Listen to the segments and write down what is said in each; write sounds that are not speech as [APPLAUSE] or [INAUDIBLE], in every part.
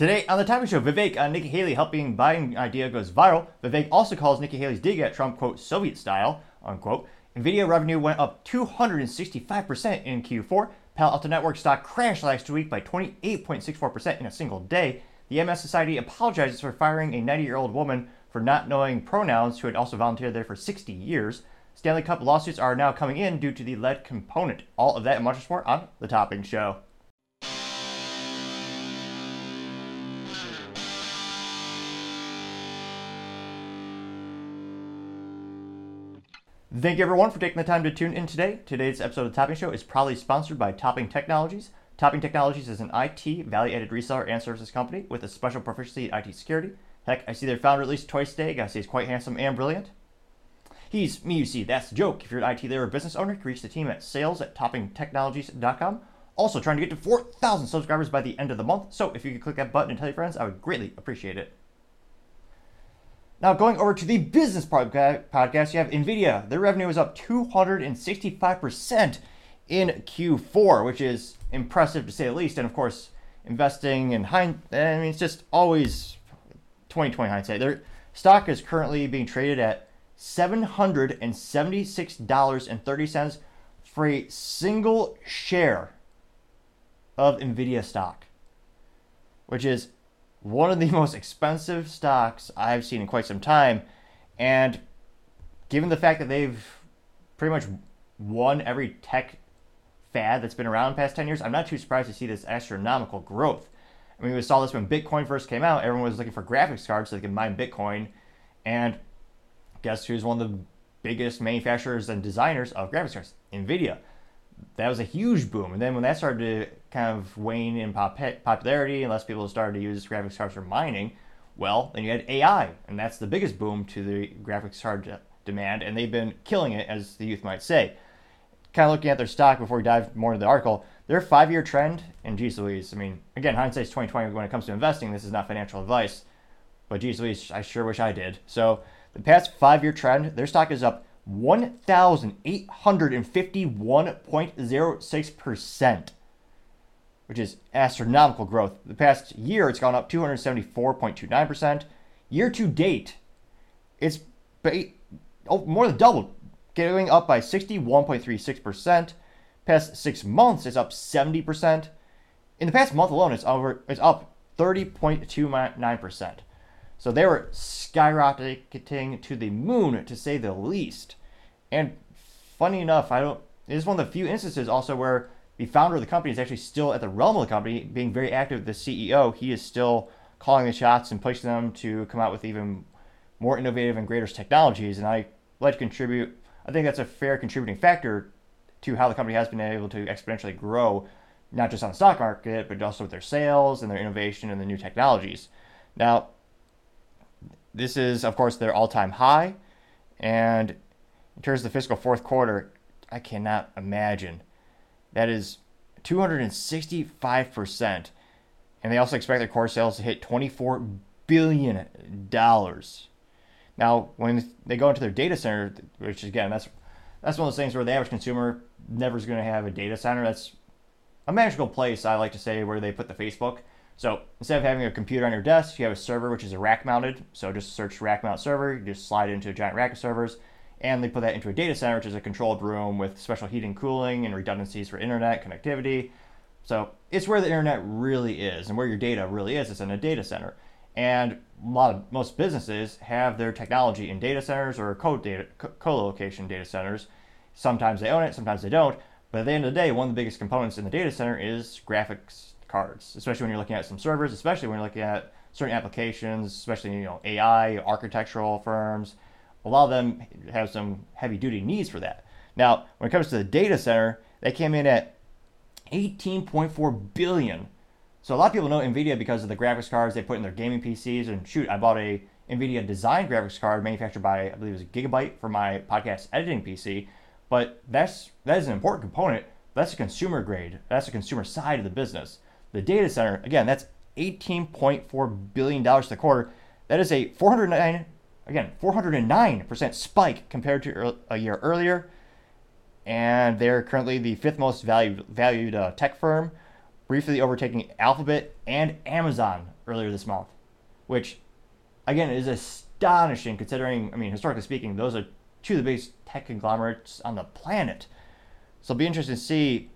Today on the Topping Show, Vivek on Nikki Haley helping Biden idea goes viral. Vivek also calls Nikki Haley's dig at Trump, quote, Soviet style, unquote. NVIDIA revenue went up 265% in Q4. Palo Alto Network stock crashed last week by 28.64% in a single day. The MS Society apologizes for firing a 90 year old woman for not knowing pronouns who had also volunteered there for 60 years. Stanley Cup lawsuits are now coming in due to the lead component. All of that and much more on The Topping Show. Thank you everyone for taking the time to tune in today. Today's episode of the Topping Show is proudly sponsored by Topping Technologies. Topping Technologies is an IT value-added reseller and services company with a special proficiency in IT security. Heck, I see their founder at least twice a day. Gotta say he's quite handsome and brilliant. He's me, you see, that's the joke. If you're an IT leader or business owner, you can reach the team at sales at toppingtechnologies.com. Also trying to get to 4,000 subscribers by the end of the month. So if you could click that button and tell your friends, I would greatly appreciate it. Now, going over to the business podcast, you have NVIDIA. Their revenue is up 265% in Q4, which is impressive to say the least. And of course, investing in hind, I mean, it's just always 2020 hindsight. Their stock is currently being traded at $776.30 for a single share of NVIDIA stock, which is one of the [LAUGHS] most expensive stocks I've seen in quite some time. And given the fact that they've pretty much won every tech fad that's been around past 10 years, I'm not too surprised to see this astronomical growth. I mean, we saw this when Bitcoin first came out. Everyone was looking for graphics cards so they could mine Bitcoin. And guess who's one of the biggest manufacturers and designers of graphics cards? NVIDIA. That was a huge boom. And then when that started to kind of wane in pop- popularity, unless people started to use graphics cards for mining, well, then you had AI, and that's the biggest boom to the graphics card demand, and they've been killing it, as the youth might say. Kind of looking at their stock before we dive more into the article, their five-year trend, and geez Louise, I mean, again, hindsight's 2020 when it comes to investing. This is not financial advice, but geez Louise, I sure wish I did. So the past five-year trend, their stock is up 1,851.06% which is astronomical growth. The past year, it's gone up 274.29%. Year to date, it's oh, more than doubled, going up by 61.36%. Past six months, it's up 70%. In the past month alone, it's over. It's up 30.29%. So they were skyrocketing to the moon, to say the least. And funny enough, I don't. It is one of the few instances also where the founder of the company is actually still at the realm of the company, being very active. The CEO, he is still calling the shots and pushing them to come out with even more innovative and greater technologies. And I like to contribute. I think that's a fair contributing factor to how the company has been able to exponentially grow, not just on the stock market, but also with their sales and their innovation and the new technologies. Now, this is, of course, their all time high. And in terms of the fiscal fourth quarter, I cannot imagine that is 265%. And they also expect their core sales to hit $24 billion. Now, when they go into their data center, which again, that's that's one of those things where the average consumer never is going to have a data center. That's a magical place, I like to say, where they put the Facebook. So instead of having a computer on your desk, you have a server which is a rack mounted. So just search rack mount server, you just slide into a giant rack of servers and they put that into a data center, which is a controlled room with special heating, cooling, and redundancies for internet connectivity. So it's where the internet really is, and where your data really is. It's in a data center, and a lot of most businesses have their technology in data centers or co-data, co-location data centers. Sometimes they own it, sometimes they don't. But at the end of the day, one of the biggest components in the data center is graphics cards, especially when you're looking at some servers, especially when you're looking at certain applications, especially you know AI, architectural firms a lot of them have some heavy duty needs for that. Now, when it comes to the data center, they came in at 18.4 billion. So a lot of people know Nvidia because of the graphics cards they put in their gaming PCs. And shoot, I bought a Nvidia designed graphics card manufactured by I believe it was Gigabyte for my podcast editing PC. But that's that is an important component. That's a consumer grade. That's a consumer side of the business. The data center, again, that's 18.4 billion dollars the quarter. That is a 409 Again, 409% spike compared to a year earlier. And they're currently the fifth most valued, valued uh, tech firm briefly overtaking Alphabet and Amazon earlier this month, which again is astonishing considering, I mean, historically speaking, those are two of the biggest tech conglomerates on the planet. So it'll be interesting to see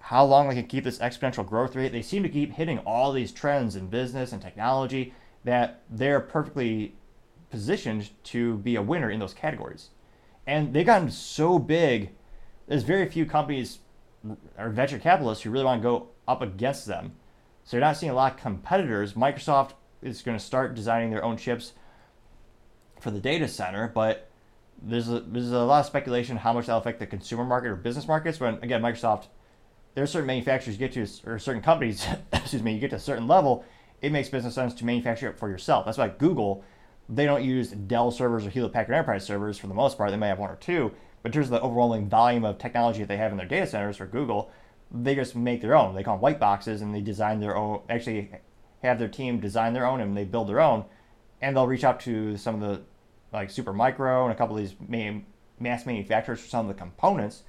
how long they can keep this exponential growth rate. They seem to keep hitting all these trends in business and technology that they're perfectly positioned to be a winner in those categories. And they've gotten so big, there's very few companies or venture capitalists who really want to go up against them. So you're not seeing a lot of competitors. Microsoft is going to start designing their own chips for the data center, but there's a, there's a lot of speculation how much that'll affect the consumer market or business markets. When again, Microsoft, there are certain manufacturers you get to, or certain companies, [COUGHS] excuse me, you get to a certain level, it makes business sense to manufacture it for yourself. That's why Google, they don't use Dell servers or Hewlett Packard Enterprise servers for the most part. They may have one or two, but in terms of the overwhelming volume of technology that they have in their data centers for Google, they just make their own. They call them white boxes, and they design their own. Actually, have their team design their own, and they build their own, and they'll reach out to some of the like Supermicro and a couple of these main mass manufacturers for some of the components,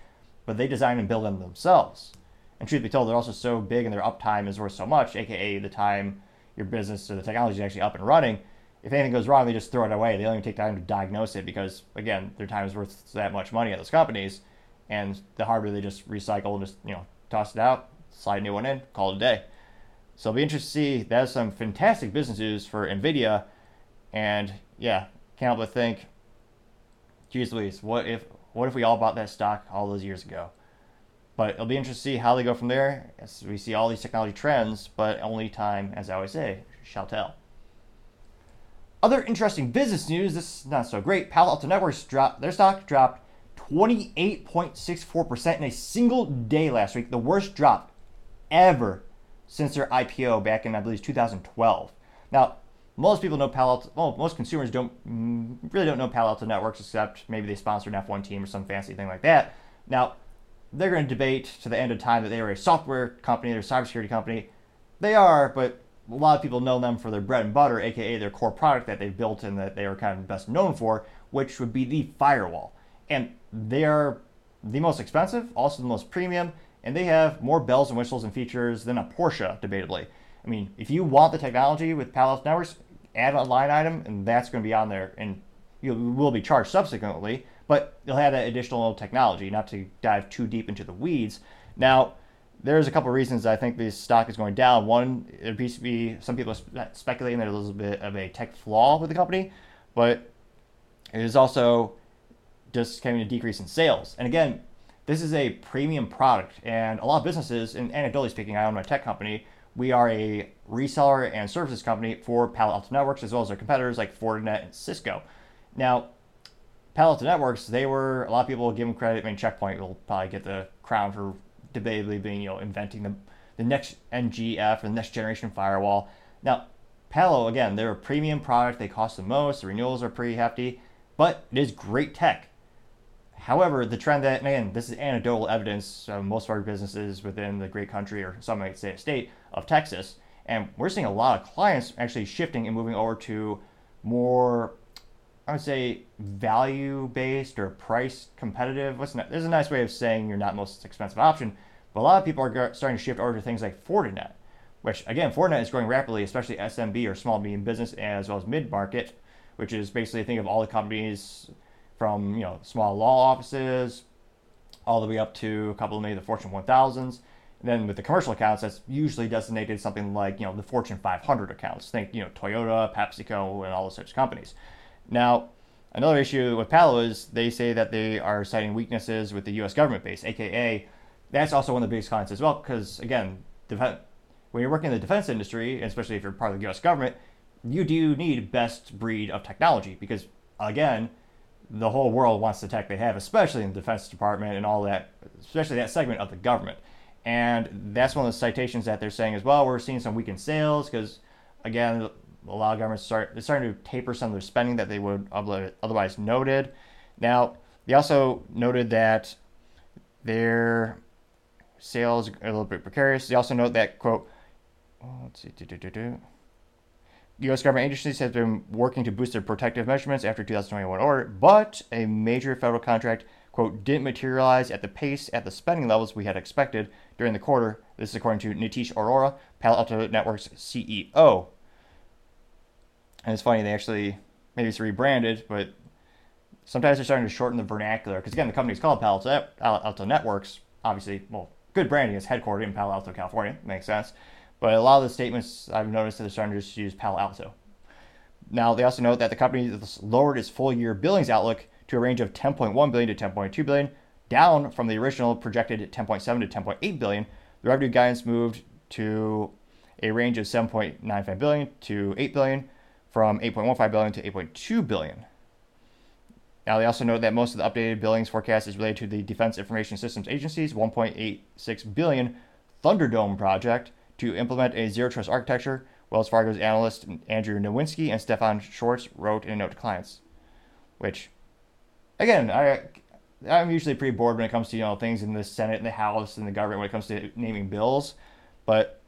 but they design and build them themselves. And truth be told, they're also so big and their uptime is worth so much, aka the time your business or the technology is actually up and running. If anything goes wrong, they just throw it away. They don't even take time to diagnose it because, again, their time is worth that much money at those companies. And the hardware they just recycle and just, you know, toss it out, slide a new one in, call it a day. So it'll be interesting to see. That's some fantastic business news for NVIDIA. And yeah, can't help but think, geez Louise, what if what if we all bought that stock all those years ago? But it'll be interesting to see how they go from there as we see all these technology trends, but only time, as I always say, shall tell. Other interesting business news, this is not so great. Palo Alto Networks dropped their stock dropped 28.64% in a single day last week, the worst drop ever since their IPO back in I believe 2012. Now, most people know Palo Alto, well, most consumers don't mm, really don't know Palo Alto Networks except maybe they sponsor an F1 team or some fancy thing like that. Now, they're going to debate to the end of time that they are a software company, they're a cybersecurity company. They are, but a lot of people know them for their bread and butter, aka their core product that they've built and that they are kind of best known for, which would be the firewall. And they are the most expensive, also the most premium, and they have more bells and whistles and features than a Porsche, debatably. I mean, if you want the technology with Palo Alto Networks, add a line item, and that's going to be on there, and you will be charged subsequently. But you'll have that additional technology. Not to dive too deep into the weeds. Now, there's a couple reasons I think this stock is going down. One, it appears to be some people are speculating there's a little bit of a tech flaw with the company, but it is also just having a decrease in sales. And again, this is a premium product, and a lot of businesses, and anecdotally speaking, I own a tech company we are a reseller and services company for Palo Alto Networks as well as our competitors like Fortinet and Cisco. Now, Palo Alto Networks, they were a lot of people give them credit. I mean, Checkpoint will probably get the crown for debatably being you know inventing the the next NGF or the next generation firewall. Now, Palo again, they're a premium product. They cost the most. The renewals are pretty hefty, but it is great tech. However, the trend that, again, this is anecdotal evidence of most of our businesses within the great country, or some might say state, of Texas. And we're seeing a lot of clients actually shifting and moving over to more, I would say, value based or price competitive. What's not, there's a nice way of saying you're not most expensive option, but a lot of people are starting to shift over to things like Fortinet, which again, Fortinet is growing rapidly, especially SMB or small medium business as well as mid market, which is basically think of all the companies from you know small law offices all the way up to a couple of maybe the Fortune 1000s. And then with the commercial accounts, that's usually designated something like you know the Fortune 500 accounts. Think you know Toyota, PepsiCo, and all those types of companies. Now, another issue with Palo is they say that they are citing weaknesses with the U.S. government base, aka that's also one of the biggest clients as well. Because again, when you're working in the defense industry, especially if you're part of the U.S. government, you do need best breed of technology because again, the whole world wants the tech they have, especially in the Defense Department and all that, especially that segment of the government. And that's one of the citations that they're saying as well. We're seeing some weakened sales because, again, a lot of governments start they're starting to taper some of their spending that they would otherwise noted. Now, they also noted that their sales are a little bit precarious. They also note that quote, oh, let's see, do, do, do, do. U.S. government agencies have been working to boost their protective measurements after 2021 order, but a major federal contract, quote, didn't materialize at the pace at the spending levels we had expected during the quarter This is according to Nikesh Arora, Palo Alto Networks CEO. And it's funny, they actually, maybe it's rebranded, but sometimes they're starting to shorten the vernacular. Because again, the company's called Palo Alto, Alto Networks. Obviously, well, good branding is headquartered in Palo Alto, California. Makes sense. But a lot of the statements I've noticed that they're starting to just use Palo Alto. Now, they also note that the company lowered its full year billings outlook to a range of 10.1 billion to 10.2 billion, down from the original projected 10.7 to 10.8 billion. The revenue guidance moved to a range of 7.95 billion to 8 billion, from 8.15 billion to 8.2 billion. Now, they also note that most of the updated billings forecast is related to the Defense Information Systems Agency's 1.86 billion Thunderdome project to implement a zero trust architecture. Wells Fargo's analyst Andrew Nowinski and Stefan Schwartz wrote in a note to clients, which, again, I I'm usually pretty bored when it comes to you know things in the Senate and the House and the government when it comes to naming bills, but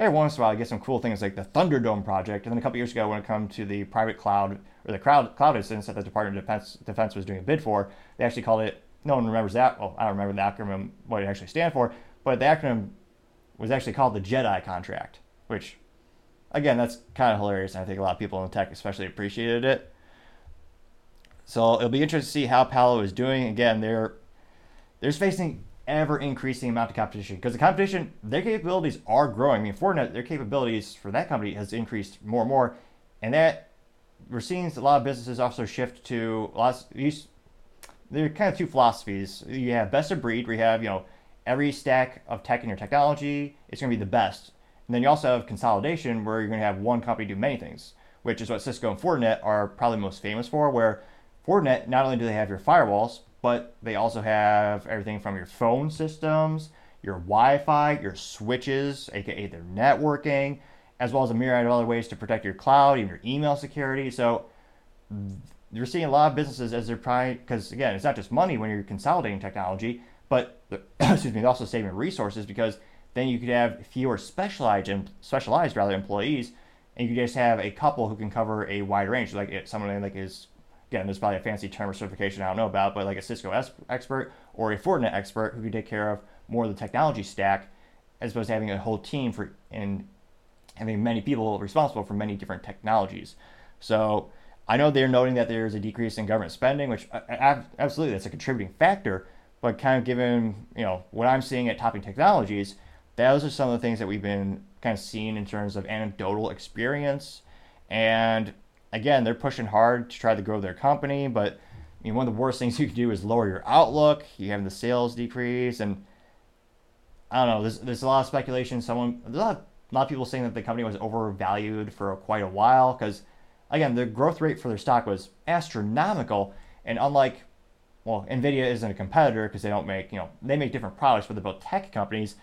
every once in a while I get some cool things like the Thunderdome project, and then a couple years ago when it comes to the private cloud or the cloud cloud instance that the Department of Defense, Defense was doing a bid for, they actually called it. No one remembers that. Well, I don't remember the acronym what it actually stands for, but the acronym was actually called the JEDI contract, which, again, that's kind of hilarious, and I think a lot of people in tech especially appreciated it. So it'll be interesting to see how Palo is doing. Again, they're they're facing ever increasing amount of competition because the competition, their capabilities are growing. I mean, Fortinet, their capabilities for that company has increased more and more, and that we're seeing a lot of businesses also shift to lots. These, there are kind of two philosophies. You have best of breed, where you have you know every stack of tech in your technology is going to be the best, and then you also have consolidation, where you're going to have one company do many things, which is what Cisco and Fortinet are probably most famous for, where Fortinet, not only do they have your firewalls, but they also have everything from your phone systems, your Wi Fi, your switches, aka their networking, as well as a myriad of other ways to protect your cloud, even your email security. So you're seeing a lot of businesses as they're trying, because again, it's not just money when you're consolidating technology, but [CLEARS THROAT] excuse me, also saving resources because then you could have fewer specialized specialized rather employees, and you could just have a couple who can cover a wide range, like someone like is again, there's probably a fancy term or certification I don't know about, but like a Cisco expert or a Fortinet expert who can take care of more of the technology stack, as opposed to having a whole team for and having many people responsible for many different technologies. So I know they're noting that there's a decrease in government spending, which uh, absolutely that's a contributing factor. But kind of given you know what I'm seeing at Topping Technologies, those are some of the things that we've been kind of seeing in terms of anecdotal experience and again, they're pushing hard to try to grow their company, but I mean, one of the worst things you can do is lower your outlook. You have the sales decrease, and I don't know. There's, there's a lot of speculation. Someone, there's a lot, of, a lot of people saying that the company was overvalued for quite a while because, again, the growth rate for their stock was astronomical. And unlike, well, Nvidia isn't a competitor because they don't make, you know, they make different products, but they're both tech companies.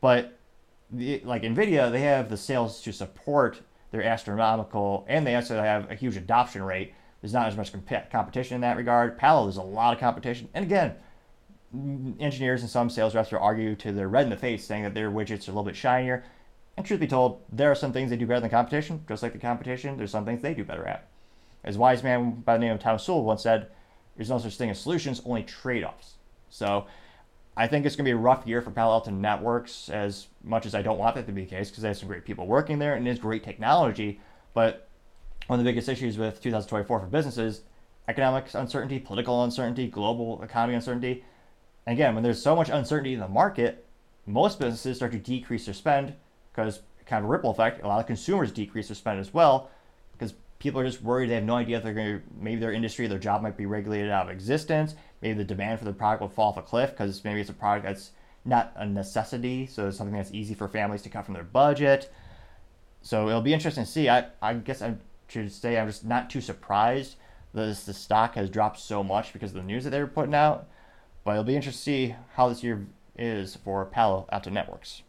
But the, like Nvidia, they have the sales to support they're astronomical, and they also have a huge adoption rate. There's not as much comp- competition in that regard. Palo, there's a lot of competition. And again, engineers and some sales reps will argue to their red in the face, saying that their widgets are a little bit shinier. And truth be told, there are some things they do better than competition, just like the competition, there's some things they do better at. As wise man by the name of Thomas Sowell once said, there's no such thing as solutions, only trade offs. So I think it's going to be a rough year for Palo Alto Networks as much as I don't want that to be the case because they have some great people working there and it is great technology. But one of the biggest issues with 2024 for businesses economic uncertainty, political uncertainty, global economy uncertainty. And again, when there's so much uncertainty in the market, most businesses start to decrease their spend because kind of a ripple effect. A lot of consumers decrease their spend as well because people are just worried. They have no idea if they're going to, maybe their industry, their job might be regulated out of existence maybe the demand for the product will fall off a cliff because maybe it's a product that's not a necessity, so it's something that's easy for families to cut from their budget. So it'll be interesting to see. I, I guess I should say I'm just not too surprised that the stock has dropped so much because of the news that they were putting out. But it'll be interesting to see how this year is for Palo Alto Networks.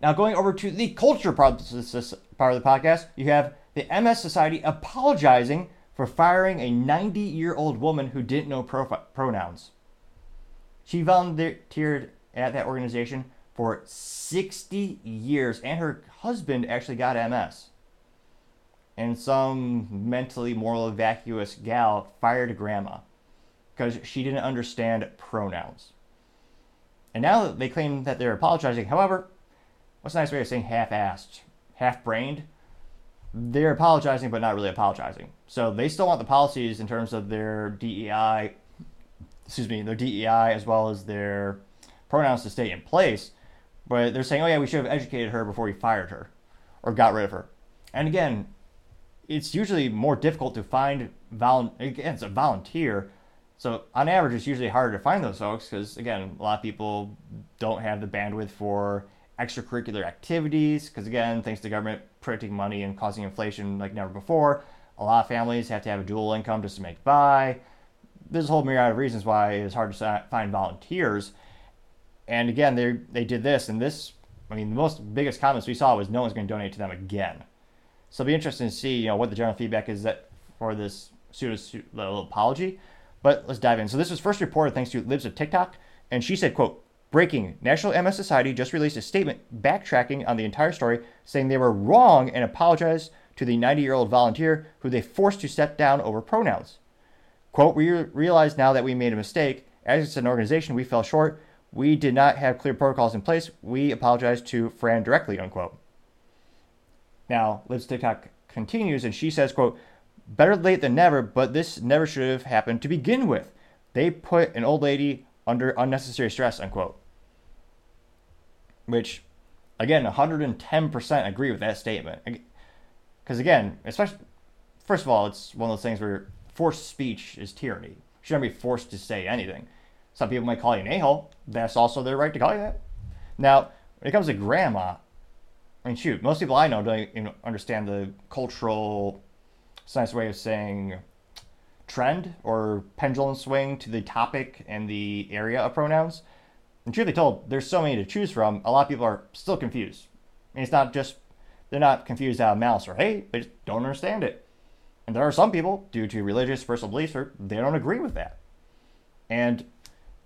Now, going over to the culture part of the podcast, you have the MS Society apologizing for firing a 90 year old woman who didn't know pronouns. She volunteered at that organization for 60 years, and her husband actually got MS. And some mentally moral vacuous gal fired grandma because she didn't understand pronouns. And now they claim that they're apologizing. However, what's a nice way of saying half-assed, half-brained? They're apologizing, but not really apologizing. So they still want the policies in terms of their DEI, excuse me, their DEI as well as their pronouns to stay in place. But they're saying, oh yeah, we should have educated her before we fired her or got rid of her. And again, it's usually more difficult to find vol. Again, it's a volunteer, so on average, it's usually harder to find those folks because again, a lot of people don't have the bandwidth for extracurricular activities because again, thanks to government printing money and causing inflation like never before, a lot of families have to have a dual income just to make by. There's a whole myriad of reasons why it's hard to find volunteers. And again, they they did this, and this. I mean, the most biggest comments we saw was no one's going to donate to them again. So it'll be interesting to see, you know, what the general feedback is that for this pseudo apology. But let's dive in. So this was first reported thanks to Libs of TikTok, and she said, "quote Breaking: National MS Society just released a statement backtracking on the entire story, saying they were wrong and apologized to the 90-year-old volunteer who they forced to step down over pronouns. Quote: We realize now that we made a mistake. As an organization, we fell short. We did not have clear protocols in place. We apologize to Fran directly." Unquote. Now, Libs TikTok continues, and she says, "quote Better late than never, but this never should have happened to begin with. They put an old lady under unnecessary stress." Unquote. Which, again, 110% agree with that statement. Because again, especially first of all, it's one of those things where forced speech is tyranny. You shouldn't be forced to say anything. Some people might call you an a-hole. That's also their right to call you that. Now, when it comes to grandma, I mean, shoot, most people I know don't even understand the cultural, science way of saying trend or pendulum swing to the topic and the area of pronouns. And truth be told, there's so many to choose from. A lot of people are still confused. Mean, it's not just they're not confused out of malice or hate; they just don't understand it. And there are some people, due to religious personal beliefs, or they don't agree with that. And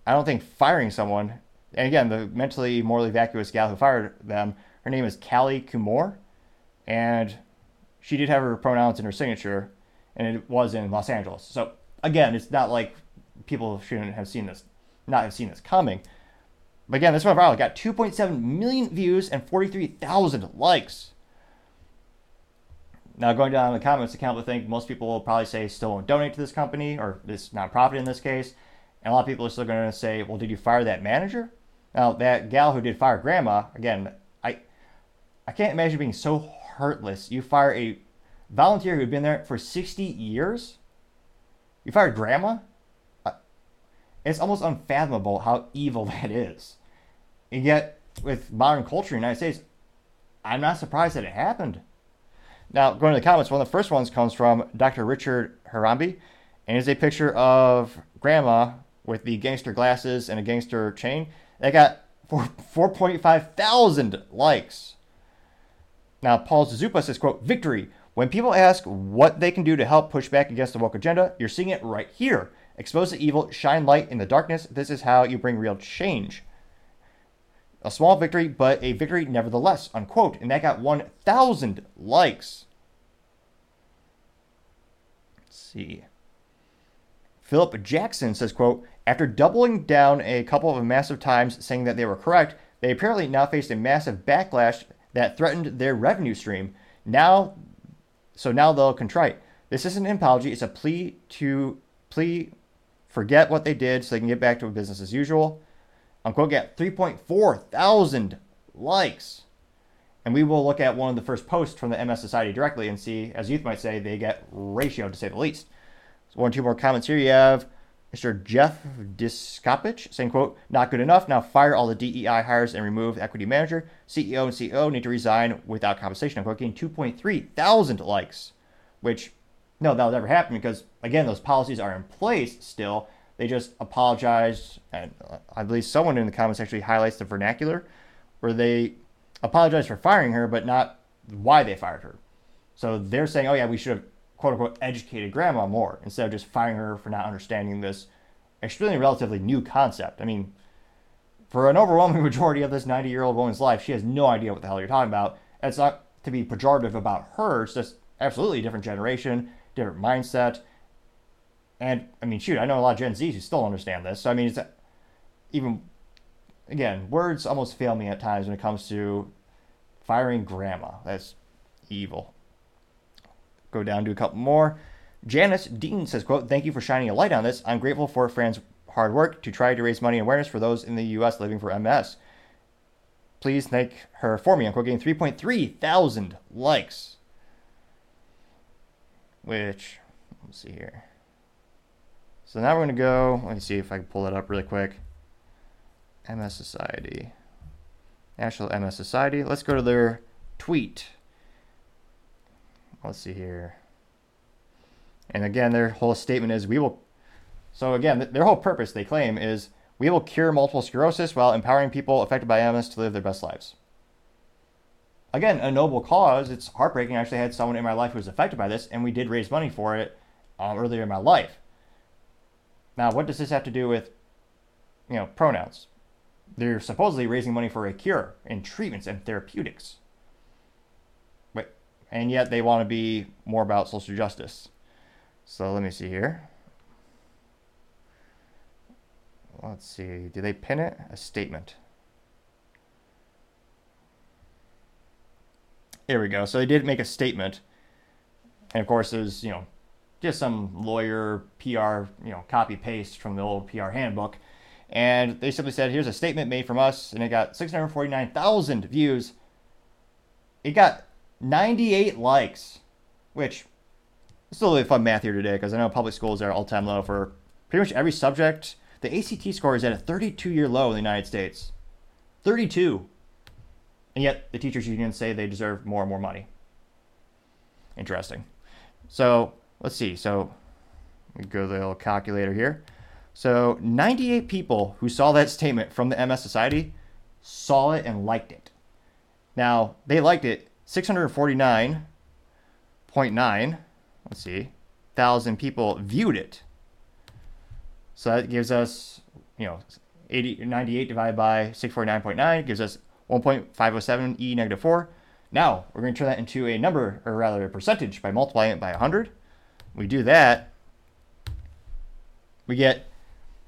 I don't think firing someone, and again, the mentally, morally vacuous gal who fired them her name is Callie Kumor, and she did have her pronouns in her signature, and it was in Los Angeles. So again, it's not like people shouldn't have seen this, not have seen this coming. But again, this went viral. It got 2.7 million views and 43,000 likes. Now, going down in the comments account, I think most people will probably say still won't donate to this company or this nonprofit in this case. And a lot of people are still going to say, well, did you fire that manager? Now, that gal who did fire grandma, again, I, I can't imagine being so heartless. You fire a volunteer who'd been there for 60 years. You fired grandma. Uh, it's almost unfathomable how evil [LAUGHS] that is. And yet, with modern culture in the United States, I'm not surprised that it happened. Now, going to the comments, one of the first ones comes from Dr. Richard Harambe, and it's a picture of grandma with the gangster glasses and a gangster chain. That got 4.5 thousand likes. Now, Paul Zuzupa says, quote, victory. When people ask what they can do to help push back against the woke agenda, you're seeing it right here. Expose the evil, shine light in the darkness. This is how you bring real change. A small victory, but a victory nevertheless, unquote. And that got 1,000 likes. Let's see. Philip Jackson says, quote, after doubling down a couple of massive times saying that they were correct, they apparently now faced a massive backlash that threatened their revenue stream. Now, so now they'll contrite. This isn't an apology; it's a plea to plea forget what they did so they can get back to business as usual. Unquote get 3.4 thousand likes. And we will look at one of the first posts from the MS Society directly and see, as youth might say, they get ratio to say the least. So one or two more comments here. You have Mr. Jeff Diskopich saying, quote, not good enough. Now fire all the DEI hires and remove equity manager. CEO and CEO need to resign without compensation. I'm getting 2.3 thousand likes, which, no, that'll never happen because, again, those policies are in place still. They just apologized. And uh, I believe someone in the comments actually highlights the vernacular where they apologized for firing her, but not why they fired her. So they're saying, oh, yeah, we should have quote unquote educated grandma more instead of just firing her for not understanding this extremely relatively new concept. I mean, for an overwhelming [LAUGHS] majority of this 90 year old woman's life, she has no idea what the hell you're talking about. it's not to be pejorative about her, it's just absolutely a different generation, different mindset. And I mean, shoot, I know a lot of Gen Zs who still understand this. So I mean, it's even again, words almost fail me at times when it comes to firing grandma. That's evil. Go down to a couple more. Janice Dean says, quote, Thank you for shining a light on this. I'm grateful for Fran's hard work to try to raise money and awareness for those in the U.S. living for MS. Please thank her for me. I'm getting 3.3 thousand likes. Which, let's see here. So now we're going to go, let me see if I can pull that up really quick. MS Society. National MS Society. Let's go to their tweet. Let's see here. And again, their whole statement is we will. So again, their whole purpose, they claim, is we will cure multiple sclerosis while empowering people affected by MS to live their best lives. Again, a noble cause. It's heartbreaking. I actually had someone in my life who was affected by this, and we did raise money for it um, earlier in my life. Now, what does this have to do with, you know, pronouns? They're supposedly raising money for a cure and treatments and therapeutics. And yet they want to be more about social justice. So let me see here. Let's see. Do they pin it? A statement. Here we go. So they did make a statement. And of course, there's, you know, just some lawyer PR, you know, copy paste from the old PR handbook. And they simply said, here's a statement made from us. And it got 649,000 views. It got 98 likes, which a little bit fun math here today because I know public schools are all time low for pretty much every subject. The ACT score is at a 32 year low in the United States. 32. And yet the teachers unions say they deserve more and more money. Interesting. So let's see. So go to the little calculator here. So 98 people who saw that statement from the MS Society saw it and liked it. Now they liked it 649.9. Let's see, thousand people viewed it. So that gives us, you know, 80, 98 divided by 649.9 gives us 1.507 e negative 4. Now, we're going to turn that into a number, or rather a percentage, by multiplying it by 100. We do that, we get,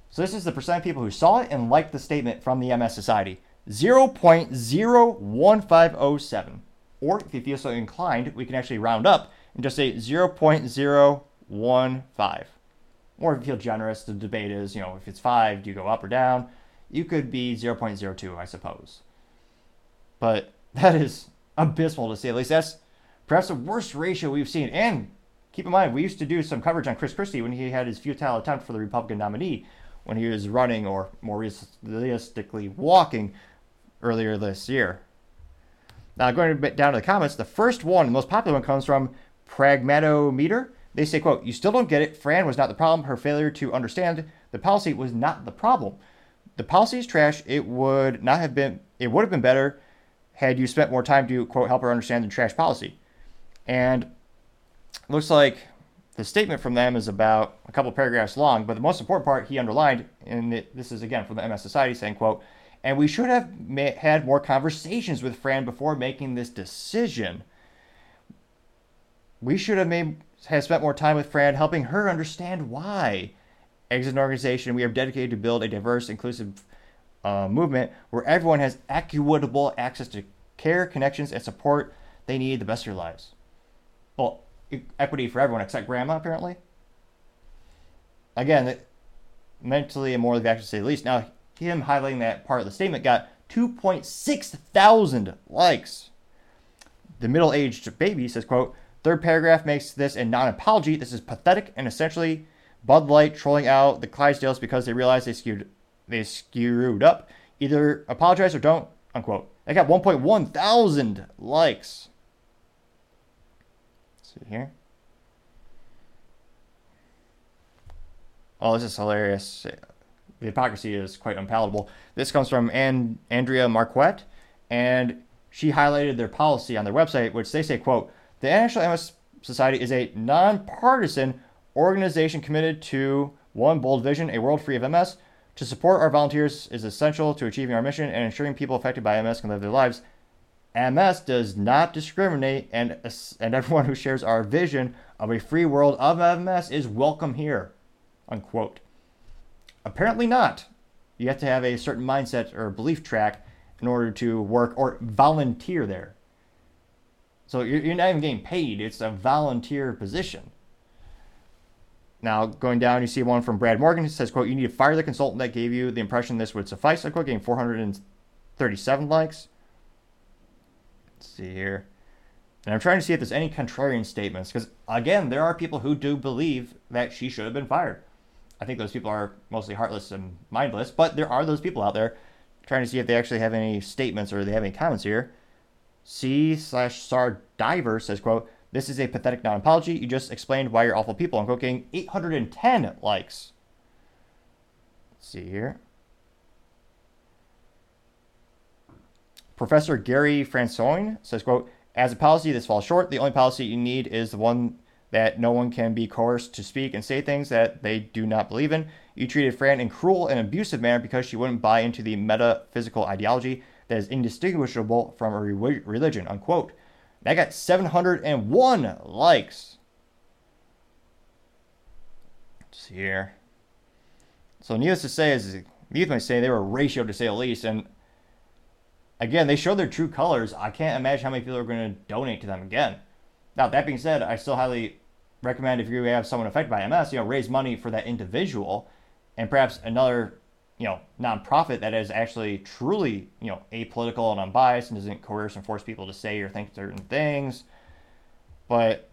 so this is the percent of people who saw it and liked the statement from the MS Society, 0.01507. Or if you feel so inclined, we can actually round up and just say 0.015. Or if you feel generous, the debate is, you know, if it's 5, do you go up or down? You could be 0.02, I suppose. But [LAUGHS] that is abysmal to say at least. That's perhaps the worst ratio we've seen. And keep in mind, we used to do some coverage on Chris Christie when he had his futile attempt for the Republican nominee when he was running, or more realistically, walking earlier this year. Now, going a bit down to the comments, the first one, the most popular one, comes from Pragmatometer. They say, quote, you still don't get it. Fran was not the problem. Her failure to understand the policy was not the problem. The policy is trash. It would not have been, it would have been better had you spent more time to, quote, help her understand the trash policy. And looks like the statement from them is about a couple paragraphs long, but the most important part he underlined, and this is again from the MS Society saying, quote, and we should have ma- had more conversations with Fran before making this decision. We should have made have spent more time with Fran, helping her understand why. Exit an organization we are dedicated to build a diverse, inclusive uh, movement where everyone has equitable access to care, connections, and support they need the best of their lives. Well, equity for everyone except grandma, apparently. Again, mentally and morally say the least. Now, him highlighting that part of the statement got 2.6 thousand likes. The middle-aged baby says, quote, third paragraph makes this a non-apology. This is pathetic and essentially Bud Light trolling out the Clydesdales because they realize they skewed they screwed up. Either apologize or don't, unquote. I got 1.1 thousand likes. Let's see here. Oh, this is hilarious. The hypocrisy is quite unpalatable. This comes from An- Andrea Marquette, and she highlighted their policy on their website, which they say, quote, the National MS Society is a nonpartisan organization committed to one bold vision, a world free of MS. To support our volunteers is essential to achieving our mission and ensuring people affected by MS can live their lives. MS does not discriminate, and, and everyone who shares our vision of a free world of MS is welcome here. Unquote. Apparently not. You have to have a certain mindset or belief track in order to work or volunteer there. So you're, you're not even getting paid, it's a volunteer position. Now, going down, you see one from Brad Morgan. It says, quote, you need to fire the consultant that gave you the impression this would suffice. Unquote, getting 437 likes. Let's see here. And I'm trying to see if there's any contrarian statements because, again, there are people who do believe that she should have been fired. I think those people are mostly heartless and mindless, but there are those people out there trying to see if they actually have any statements or they have any comments here. C slash Sar Diver says, quote, this is a pathetic non-apology. You just explained why you're awful people. I'm getting 810 likes. Let's see here. Professor Gary Francoin says, quote, as a policy, this falls short. The only policy you need is the one that no one can be coerced to speak and say things that they do not believe in. You treated Fran in cruel and abusive manner because she wouldn't buy into the metaphysical ideology that is indistinguishable from a re- religion, unquote. That got 701 likes. Let's see here. So needless to say, as youth might say, they were ratioed to say the least, and again, they show their true colors. I can't imagine how many people are going to donate to them again. Now, that being said, I still highly recommend if you have someone affected by MS, you know, raise money for that individual and perhaps another, you know, nonprofit that is actually truly, you know, apolitical and unbiased and doesn't coerce and force people to say or think certain things. But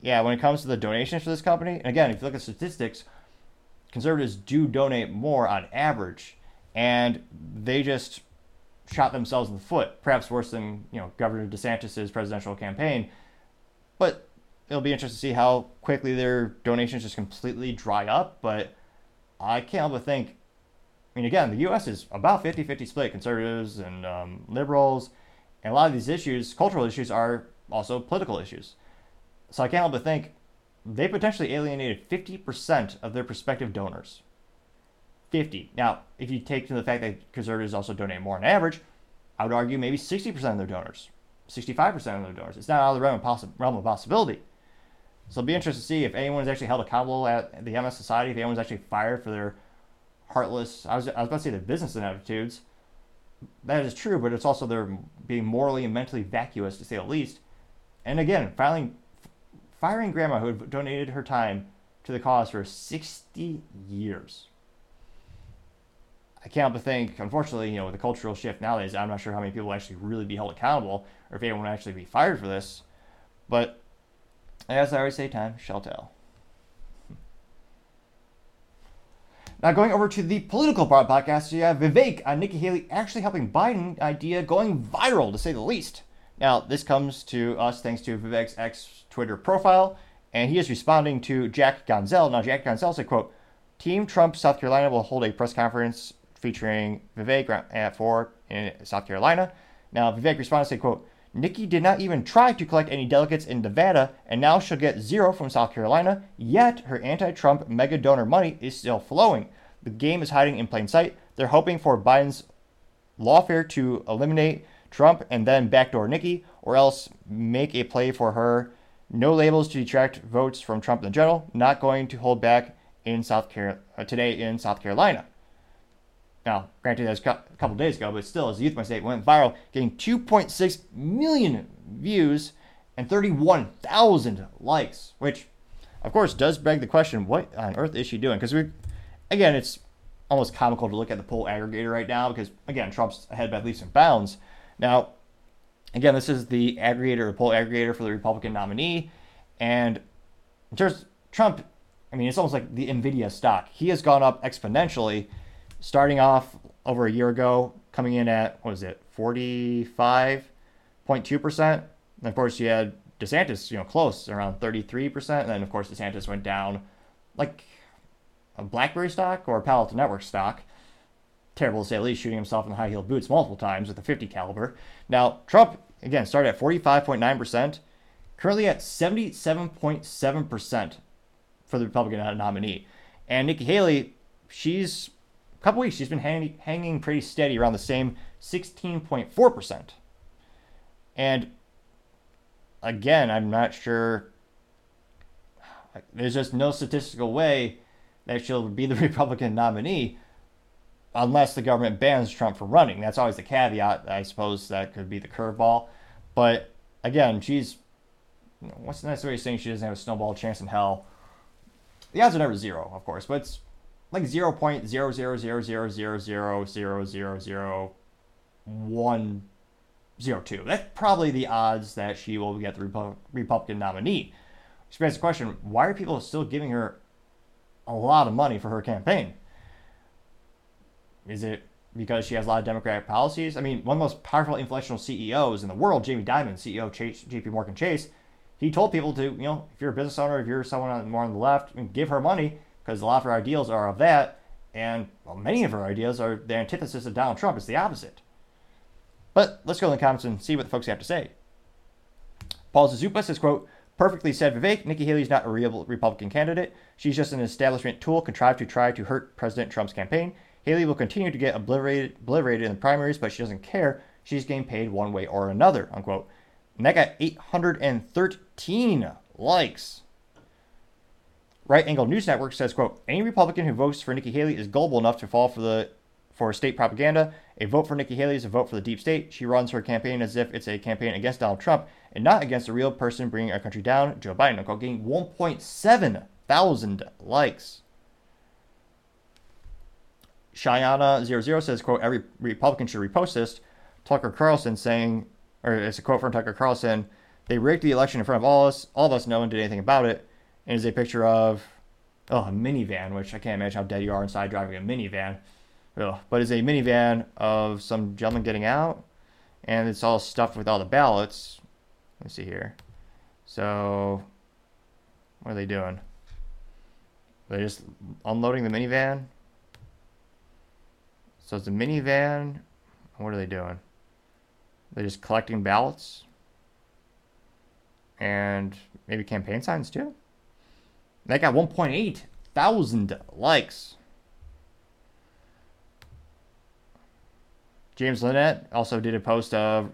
yeah, when it comes to the donations for this company, and again, if you look at statistics, conservatives do donate more on average, and they just shot themselves in the foot, perhaps worse than you know Governor DeSantis's presidential campaign. But it'll be interesting to see how quickly their donations just completely dry up. But I can't help but think, I mean, again, the U.S. is about 50-50 split, conservatives and um, liberals, and a lot of these issues, cultural issues, are also political issues. So I can't help but think they potentially alienated 50% of their prospective donors. 50. Now, if you take to the fact that conservatives also donate more on average, I would argue maybe 60% of their donors, 65% of their donors. It's not out of the realm of, possi- realm of possibility. So it'll be interesting to see if anyone is actually held accountable at the MS Society, if anyone's actually fired for their heartless, I was, I was about to say their business attitudes. That is true, but it's also their being morally and mentally vacuous, to say the least. And again, filing, firing grandma who had donated her time to the cause for 60 years. I can't but think, unfortunately, you know, with the cultural shift nowadays, I'm not sure how many people actually really be held accountable or if anyone actually be fired for this. But as I always say, time shall tell. Now, going over to the political part podcast, you have Vivek on Nikki Haley actually helping Biden idea going viral, to say the least. Now, this comes to us thanks to Vivek's ex Twitter profile, and he is responding to Jack Gonzal. Now, Jack Gonzal said, quote, Team Trump South Carolina will hold a press conference featuring Vivek at four in South Carolina. Now, Vivek responded, say, quote, Nikki did not even try to collect any delegates in Nevada, and now she'll get zero from South Carolina, yet her anti Trump mega donor money is still flowing. The game is hiding in plain sight. They're hoping for Biden's lawfare to eliminate Trump and then backdoor Nikki, or else make a play for her. No labels to detract votes from Trump in general. Not going to hold back in South Carolina uh, today in South Carolina. Now, granted, that was a couple days ago, but still, as a youth my state went viral, getting 2.6 million views and 31,000 likes, which, of course, does beg the question: What on earth is she doing? Because we, again, it's almost comical to look at the poll aggregator right now because, again, Trump's ahead by leaps and bounds. Now, again, this is the aggregator, the poll aggregator for the Republican nominee, and in terms of Trump, I mean, it's almost like the Nvidia stock. He has gone up exponentially starting off over a year ago, coming in at what was it, forty five point two percent. And of course, you had DeSantis, you know, close around thirty three percent. And then of course, DeSantis went down like a BlackBerry stock or a Palo Alto Network stock. Terrible to say at least, shooting himself in the high heel boots multiple times with a 50 caliber. Now, Trump again started at 45.9 percent, currently at 77.7 percent for the Republican nominee. And Nikki Haley, she's couple weeks, she's been hang- hanging pretty steady around the same 16.4%. And again, I'm not sure. There's just no statistical way that she'll be the [LAUGHS] Republican nominee. unless the government bans Trump from running. That's always the caveat. I suppose that could be the curveball. But again, she's what's the nice way of saying she doesn't have a snowball chance in hell? The odds are never zero, of course, but it's like zero point zero zero zero zero zero zero zero zero one zero two. That's probably the odds that she will get the Repu- Republican nominee. Which begs the question why are people still giving her a lot of money for her campaign? Is it because she has a lot of Democratic policies? I mean, one of the most powerful, influential CEOs in the world, Jamie Dimon, CEO of JP Morgan Chase, he told people to, you know, if you're a business owner, if you're someone more on the left, give her money because a lot of her ideals are of that. And well, many of her ideas are the antithesis of Donald Trump. It's the opposite. But let's go in the comments and see what the folks have to say. Paul Zazupa says, quote, perfectly said Vivek, Nikki Haley is not a real Republican candidate. She's just an establishment tool contrived to try to hurt President Trump's campaign. Haley will continue to get obliterated, obliterated in the primaries, but she doesn't care. She's getting paid one way or another, unquote. And that got 813 likes. Right Angle News Network says, quote, any Republican who votes for Nikki Haley is gullible enough to fall for the for state propaganda. A vote for Nikki Haley is a vote for the deep state. She runs her campaign as if it's a campaign against Donald Trump and not against a real person bringing our country down, Joe Biden. Unquote, getting 1.7 thousand likes. Cheyenne00 says, quote, every Republican should repost this. Tucker Carlson saying, or it's a quote from Tucker Carlson, they rigged the election in front of all us. All of us, no one did anything about it. And is a picture of, oh, a minivan, which I can't imagine how dead you are inside driving a minivan. Ugh. But it's a minivan of some gentleman getting out. And it's all stuffed with all the ballots. Let's see here. So, what are they doing? They're just unloading the minivan. So it's a minivan. What are they doing? They're just collecting ballots and maybe campaign signs too. They got 1.8 thousand likes. James Linnet also did a post of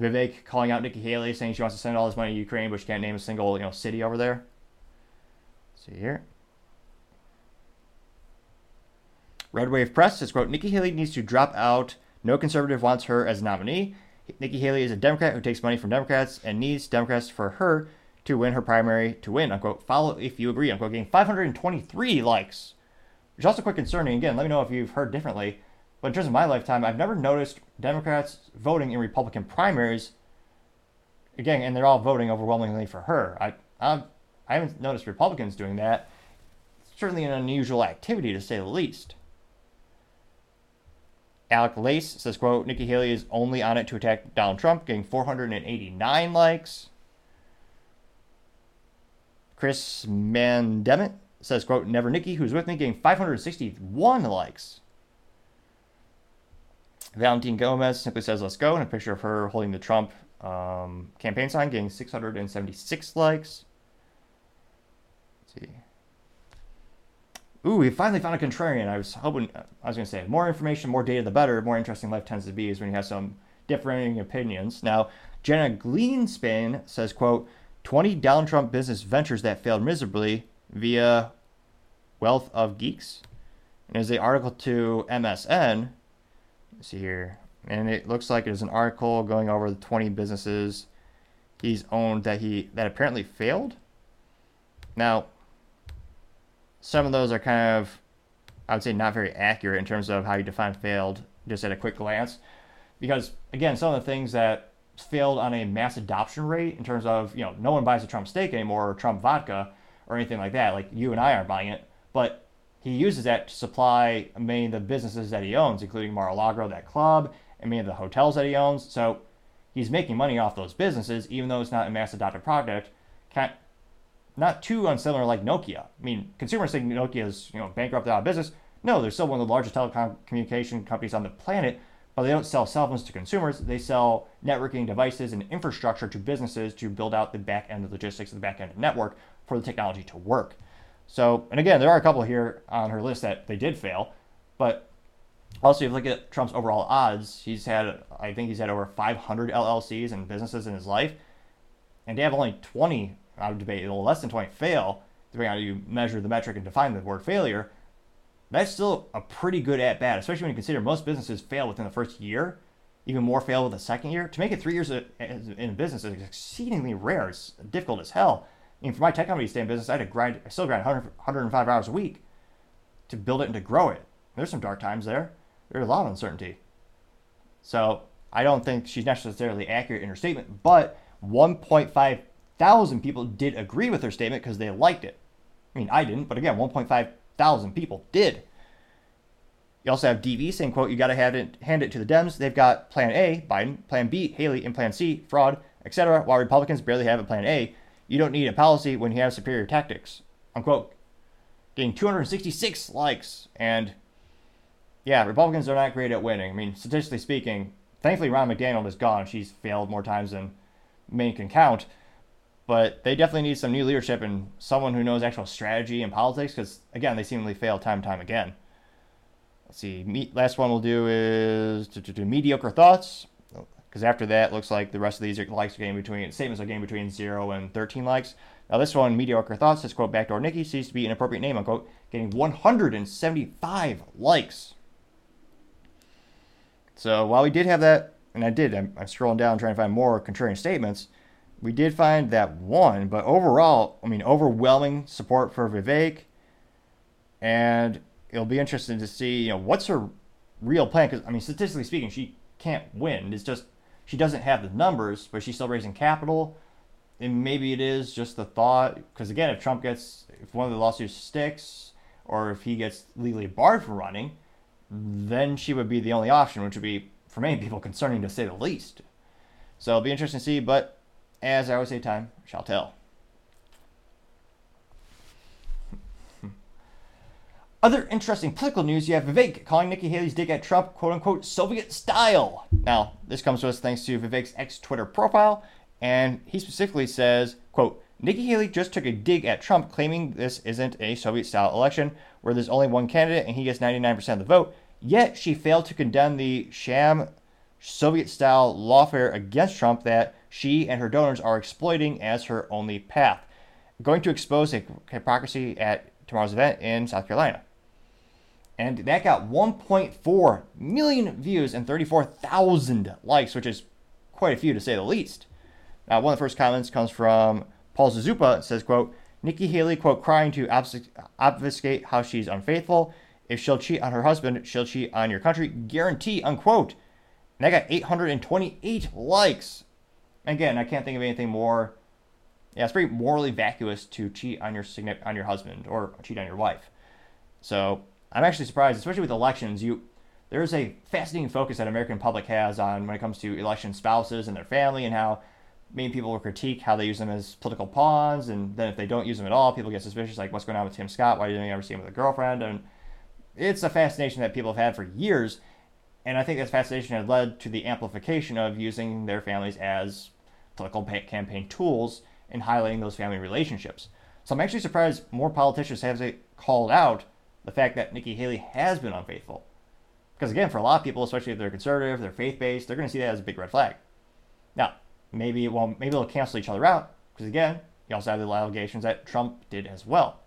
Vivek calling out Nikki Haley, saying she wants to send all this money to Ukraine, but she can't name a single you know city over there. Let's see here. Red Wave Press says, quote, Nikki Haley needs to drop out. No conservative wants her as nominee. Nikki Haley is a Democrat who takes money from Democrats and needs Democrats for her to win her primary to win, unquote. Follow if you agree, unquote. Getting 523 likes, which is also quite concerning. Again, let me know if you've heard differently. But in terms of my lifetime, I've never noticed Democrats voting in Republican primaries. Again, and they're all voting overwhelmingly for her. I, I, I haven't noticed Republicans doing that. It's certainly an unusual activity, to say the least. Alec Lace says, quote, Nikki Haley is only on it to attack Donald Trump, getting 489 likes. Chris Mandemit says, quote, never Nikki, who's with me, getting 561 likes. Valentine Gomez simply says, let's go, and a picture of her holding the Trump um, campaign sign, getting 676 likes. Let's see. Ooh, we finally found a contrarian. I was hoping, I was going to say, more information, more data, the better. More interesting life tends to be is when you have some differing opinions. Now, Jenna Greenspan says, quote, 20 Donald Trump business ventures that failed miserably via Wealth of Geeks. And there's an article to MSN. Let's see here. And it looks like there's an article going over the 20 businesses he's owned that he that apparently failed. Now, some of those are kind of, I would say, not very accurate in terms of how you define failed just at a quick glance. Because, again, some of the things that failed on a mass adoption rate in terms of, you know, no one buys a Trump steak anymore or Trump vodka or anything like that. Like you and I aren't buying it. But he uses that to supply many of the businesses that he owns, including Mar-a-Lago, that club, and many of the hotels that he owns. So he's making money off those businesses, even though it's not a mass adopted product not too unsimilar like Nokia. I mean, consumers think Nokia is you know bankrupt out of business. No, they're still one of the largest telecommunication companies on the planet, but they don't sell cell phones to consumers. They sell networking devices and infrastructure to businesses to build out the back end of logistics of the back end of network for the technology to work. So, and again, there are a couple here on her list that they did fail, but also if you look at Trump's overall odds, he's had I think he's had over 500 LLCs and businesses in his life, and to have only 20 I would debate a little less than 20 fail, depending on how you measure the metric and define the word failure, that's still a pretty good at bat, especially when you consider most businesses fail within the first year, even more fail with the second year. To make it three years in business is exceedingly rare. It's difficult as hell. I mean, for my tech company to stay in business, I had to grind, I still grind 100, 105 hours a week to build it and to grow it. There's some dark times there. There's a lot of uncertainty. So I don't think she's necessarily accurate in her statement, but 1.5 thousand people did agree with her statement because they liked it. I mean, I didn't, but again, 1.5 thousand people did. You also have DV saying, quote, you got to have it, hand it to the Dems. They've got plan A, Biden, plan B, Haley, and plan C, fraud, etc., while Republicans barely have a plan A. You don't need a policy when you have superior tactics. Unquote. Getting 266 likes. And yeah, Republicans are not great at winning. I mean, statistically speaking, thankfully Ronna McDaniel is gone. She's failed more times than many can count. But they definitely need some new leadership and someone who knows actual strategy and politics because, again, they seemingly fail time and time again. Let's see. last one we'll do is to, mediocre thoughts because after that, looks like the rest of these are likes are getting between statements are getting between zero and 13 likes. Now this one, mediocre thoughts, says quote backdoor Nikki seems to be an appropriate name unquote, getting 175 likes. So while we did have that, and I did, I'm, I'm scrolling down trying to find more contrarian statements we did find that one, but overall, I mean, overwhelming support for Vivek, and it'll be interesting to see, you know, what's her real plan. Because I mean, statistically speaking, she can't win. It's just she doesn't have the numbers, but she's still raising capital. And maybe it is just the thought, because again, if Trump gets, if one of the lawsuits sticks, or if he gets legally barred from running, then she would be the only option, which would be, for many people, concerning to say the least. So it'll be interesting to see. But as I always say, time shall tell. Hmm. Other interesting political news you have Vivek calling Nikki Haley's dig at Trump, quote unquote, Soviet style. Now, this comes to us thanks to Vivek's ex Twitter profile, and he specifically says, quote, Nikki Haley just took a dig at Trump, claiming this isn't a Soviet style election where there's only one candidate and he gets 99% of the vote. Yet she failed to condemn the sham Soviet style lawfare against Trump that she and her donors are exploiting as her only path. going to expose hypocrisy at tomorrow's event in South Carolina. And that got 1.4 million views and 34,000 likes, which is quite a few to say the least. Now, one of the first comments comes from Paul Zazupa. Says, quote, Nikki Haley, quote, crying to obfuscate how she's unfaithful. If she'll cheat on her husband, she'll cheat on your country. Guarantee, unquote. And that got 828 likes. Again, I can't think of anything more. Yeah, it's very morally vacuous to cheat on your on your husband or cheat on your wife. So I'm actually surprised, especially with elections. You there's a fascinating focus that American public has on when it comes to election spouses and their family and how many people will critique how they use them as political pawns, and then if they don't use them at all, people get suspicious, like what's going on with Tim Scott? Why didn't you ever see him with a girlfriend? And it's a fascination that people have had for years, and I think this fascination has led to the amplification of using their families as political campaign tools in highlighting those family relationships. So I'm actually surprised more politicians have called out the fact that Nikki Haley has been unfaithful. Because again, for a lot of people, especially if they're conservative, they're faith-based, they're going to see that as a big red flag. Now, maybe well, maybe they'll cancel each other out because again, you also have the allegations that Trump did as well,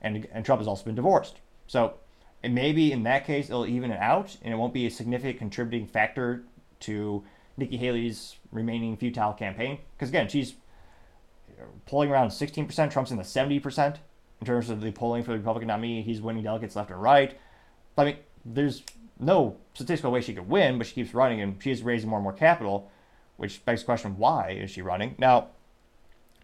and and Trump has also been divorced. So, and maybe in that case, it'll even it out, and it won't be a significant contributing factor to Nikki Haley's remaining futile campaign. Because again, she's polling around 16%. Trump's in the 70% in terms of the polling for the Republican nominee. He's winning delegates left and right. I mean, there's no statistical way she could win, but she keeps running and she's raising more and more capital, which begs the question why is she running? Now,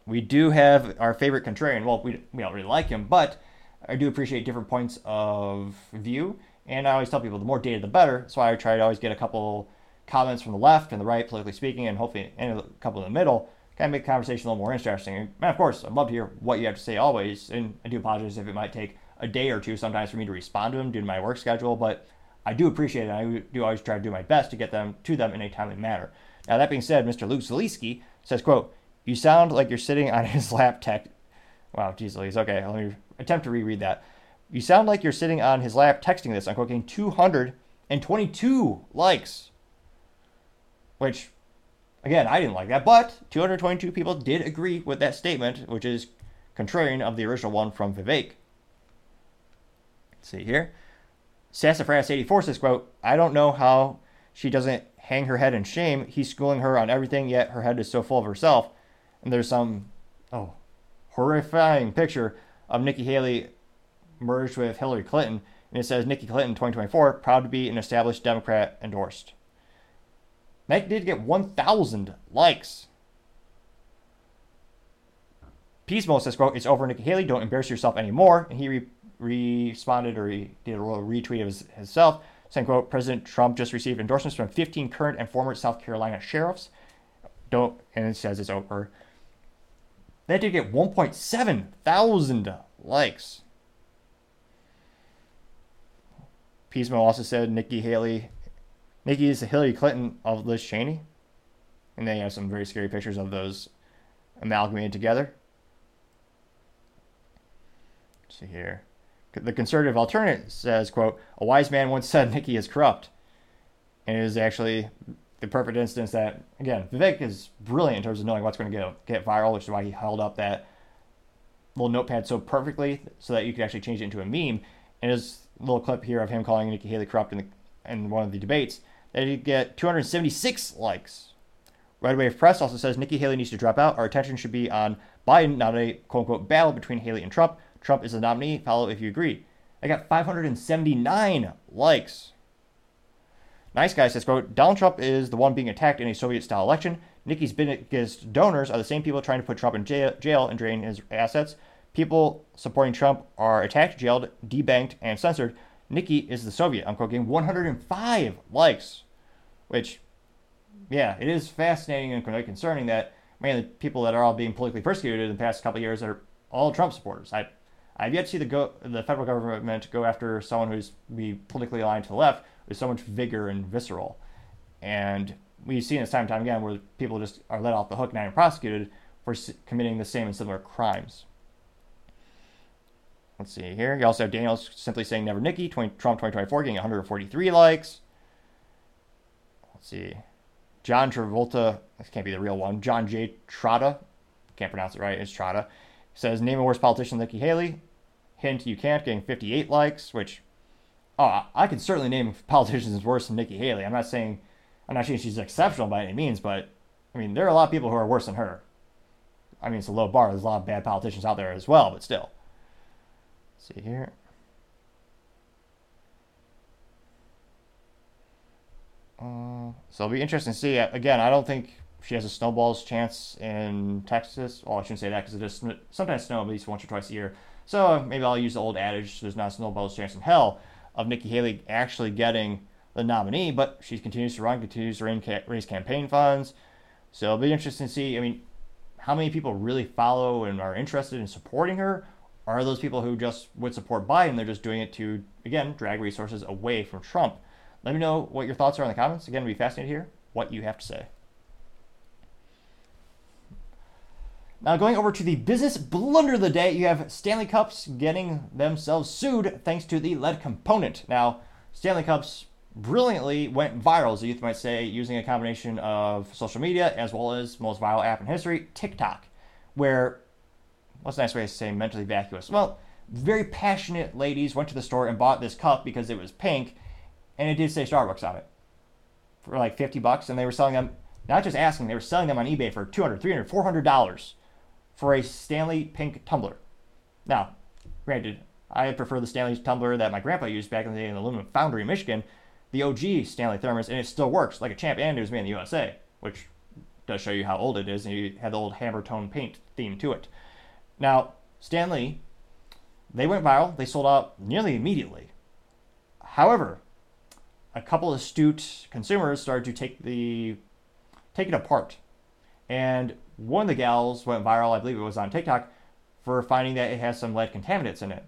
we do have our favorite contrarian. Well, we, we don't really like him, but I do appreciate different points of view. And I always tell people the more data, the better. So I try to always get a couple comments from the left and the right, politically speaking, and hopefully and a couple in the middle, kind of make the conversation a little more interesting. And of course, I'd love to hear what you have to say always. And I do apologize if it might take a day or two sometimes for me to respond to them due to my work schedule, but I do appreciate it. and I do always try to do my best to get them to them in a timely manner. Now that being said, Mr. Luke Zaleski says, "quote You sound like you're sitting on his [LAUGHS] lap tech." Wow, geez, Louise. Okay, let me attempt to reread that. You sound like you're sitting on his lap texting this. I'm quoting 222 likes which again, I didn't like that, but 222 people did agree with that statement, which is contrarian of the original one from Vivek. Let's see here. Sassafras84 says, quote, I don't know how she doesn't hang her head in shame. He's schooling her on everything, yet her head is so full of herself. And there's some, oh, horrifying picture of Nikki Haley merged with Hillary Clinton. And it says Nikki Clinton 2024, proud to be an established Democrat endorsed. That did get 1,000 likes. Pismo says, quote, it's over, Nikki Haley. Don't embarrass yourself anymore. And he re- responded or he did a little retweet of his, himself saying, quote, President Trump just received endorsements from 15 current and former South Carolina sheriffs. Don't, and it says it's over. That did get 1.7 thousand likes. Pismo also said Nikki Haley, Nikki is the Hillary Clinton of Liz Cheney. And they have some very scary pictures of those amalgamated together. Let's see here. The conservative alternate says, quote, a wise man once said Nikki is corrupt. And it is actually the perfect instance that, again, Vivek is brilliant in terms of knowing what's going to get, get viral, which is why he held up that little notepad so perfectly so that you could actually change it into a meme. And his little clip here of him calling Nikki Haley corrupt in, the, in one of the debates, that he get 276 likes. Right Wave Press also says Nikki Haley needs to drop out. Our attention should be on Biden, not a quote unquote battle between Haley and Trump. Trump is the nominee. Follow if you agree. I got 579 likes. Nice guy says, quote, Donald Trump is the one being attacked in a Soviet style election. Nikki's biggest donors are the same people trying to put Trump in jail, jail and drain his assets. People supporting Trump are attacked, jailed, debanked, and censored. Nikki is the Soviet. I'm quoting 105 likes, which, yeah, it is fascinating and concerning that, man, the people that are all being politically persecuted in the past couple years are all Trump supporters. I, I've yet to see the go, the federal government go after someone who's be politically aligned to the left with so much vigor and visceral. And we've seen this time and time again where people just are let off the hook and not even prosecuted for committing the same and similar crimes. Let's see here. You also have Daniels simply saying never Nikki, 20, Trump 2024 getting 143 likes. Let's see. John Travolta, this can't be the real one. John J. Trotta, can't pronounce it right, it's Trotta, says name a worse politician than Nikki Haley. Hint, you can't, getting 58 likes, which, oh, I could certainly name [LAUGHS] politicians worse than Nikki Haley. I'm not saying, I'm not saying she's exceptional by any means, but I mean, there are a lot of people who are worse than her. I mean, it's a low bar. There's a lot of bad politicians out there as well, but still. Let's see here. Uh, so it'll be interesting to see. Again, I don't think she has a snowball's chance in Texas. Well, I shouldn't say that because it does sometimes snow at least once or twice a year. So maybe I'll use the old adage: "There's not a snowball's chance in hell" of Nikki Haley actually getting the nominee. But she continues to run, continues to raise campaign funds. So it'll be interesting to see. I mean, how many people really follow and are interested in supporting her? Are those people who just would support Biden? They're just doing it to again drag resources away from Trump. Let me know what your thoughts are in the comments. Again, it'd be fascinating to hear what you have to say. Now, going over to the business blunder of the day, you have Stanley Cups getting themselves sued thanks to the lead component. Now, Stanley Cups brilliantly went viral, as the youth might say, using a combination of social media as well as most viral app in history, TikTok, where what's a nice way to say mentally vacuous? Well, very passionate ladies went to the store and bought this cup because it was pink, and it did say Starbucks on it for like 50 bucks, and they were selling them. Not just asking, they were selling them on eBay for 200, 300, 400 dollars for a Stanley pink tumbler. Now, granted, I prefer the Stanley tumbler that my grandpa used back in the day in the aluminum foundry in Michigan, the OG Stanley thermos, and it still works like a champ, and it was made in the USA, which does show you how old it is, and you had the old hammer tone paint theme to it. Now, Stanley, they went viral. They sold out nearly immediately. However, a couple astute consumers started to take the take it apart and one of the gals went viral, I believe it was on TikTok, for finding that it has some lead contaminants in it.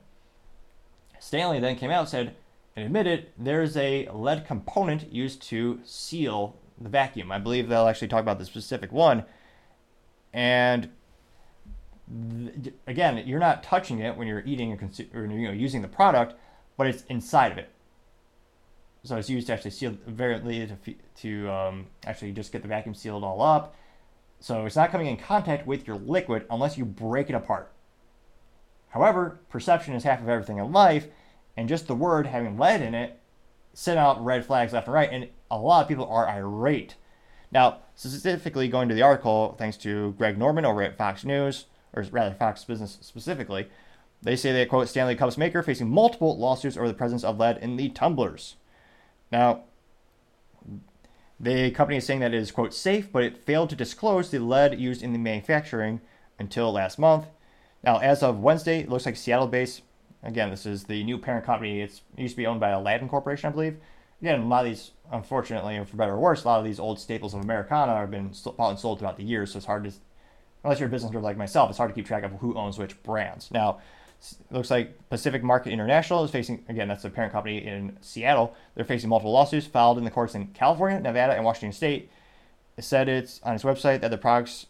Stanley then came out and said and admitted there's a lead component used to seal the vacuum. I believe they'll actually talk about the specific one. And th- again, you're not touching it when you're eating or, consu- or you know using the product, but it's inside of it. So it's used to actually seal very to to um, actually just get the vacuum sealed all up so it's not coming in contact with your liquid unless you break it apart. However, perception is half of everything in life, And just the word having lead in it sent out red flags left and right, and a lot of people are irate. Now, specifically going to the article, thanks to Greg Norman over at Fox News, or rather Fox Business specifically, they say that, quote, Stanley Cups maker facing multiple lawsuits over the presence of lead in the tumblers. Now, the company is saying that it is, quote, safe, but it failed to disclose the lead used in the manufacturing until last month. Now, as of Wednesday, it looks like Seattle based, again, this is the new parent company. It's, it used to be owned by Aladdin Corporation, I believe. Again, a lot of these, unfortunately, for better or worse, a lot of these old staples of Americana have been bought and sold throughout the years, so it's hard to, unless you're a business owner like myself, it's hard to keep track of who owns which brands. Now, looks like Pacific Market International is facing, again, that's the parent company in Seattle. They're facing multiple lawsuits filed in the courts in California, Nevada, and Washington State. It said it's on its website that the products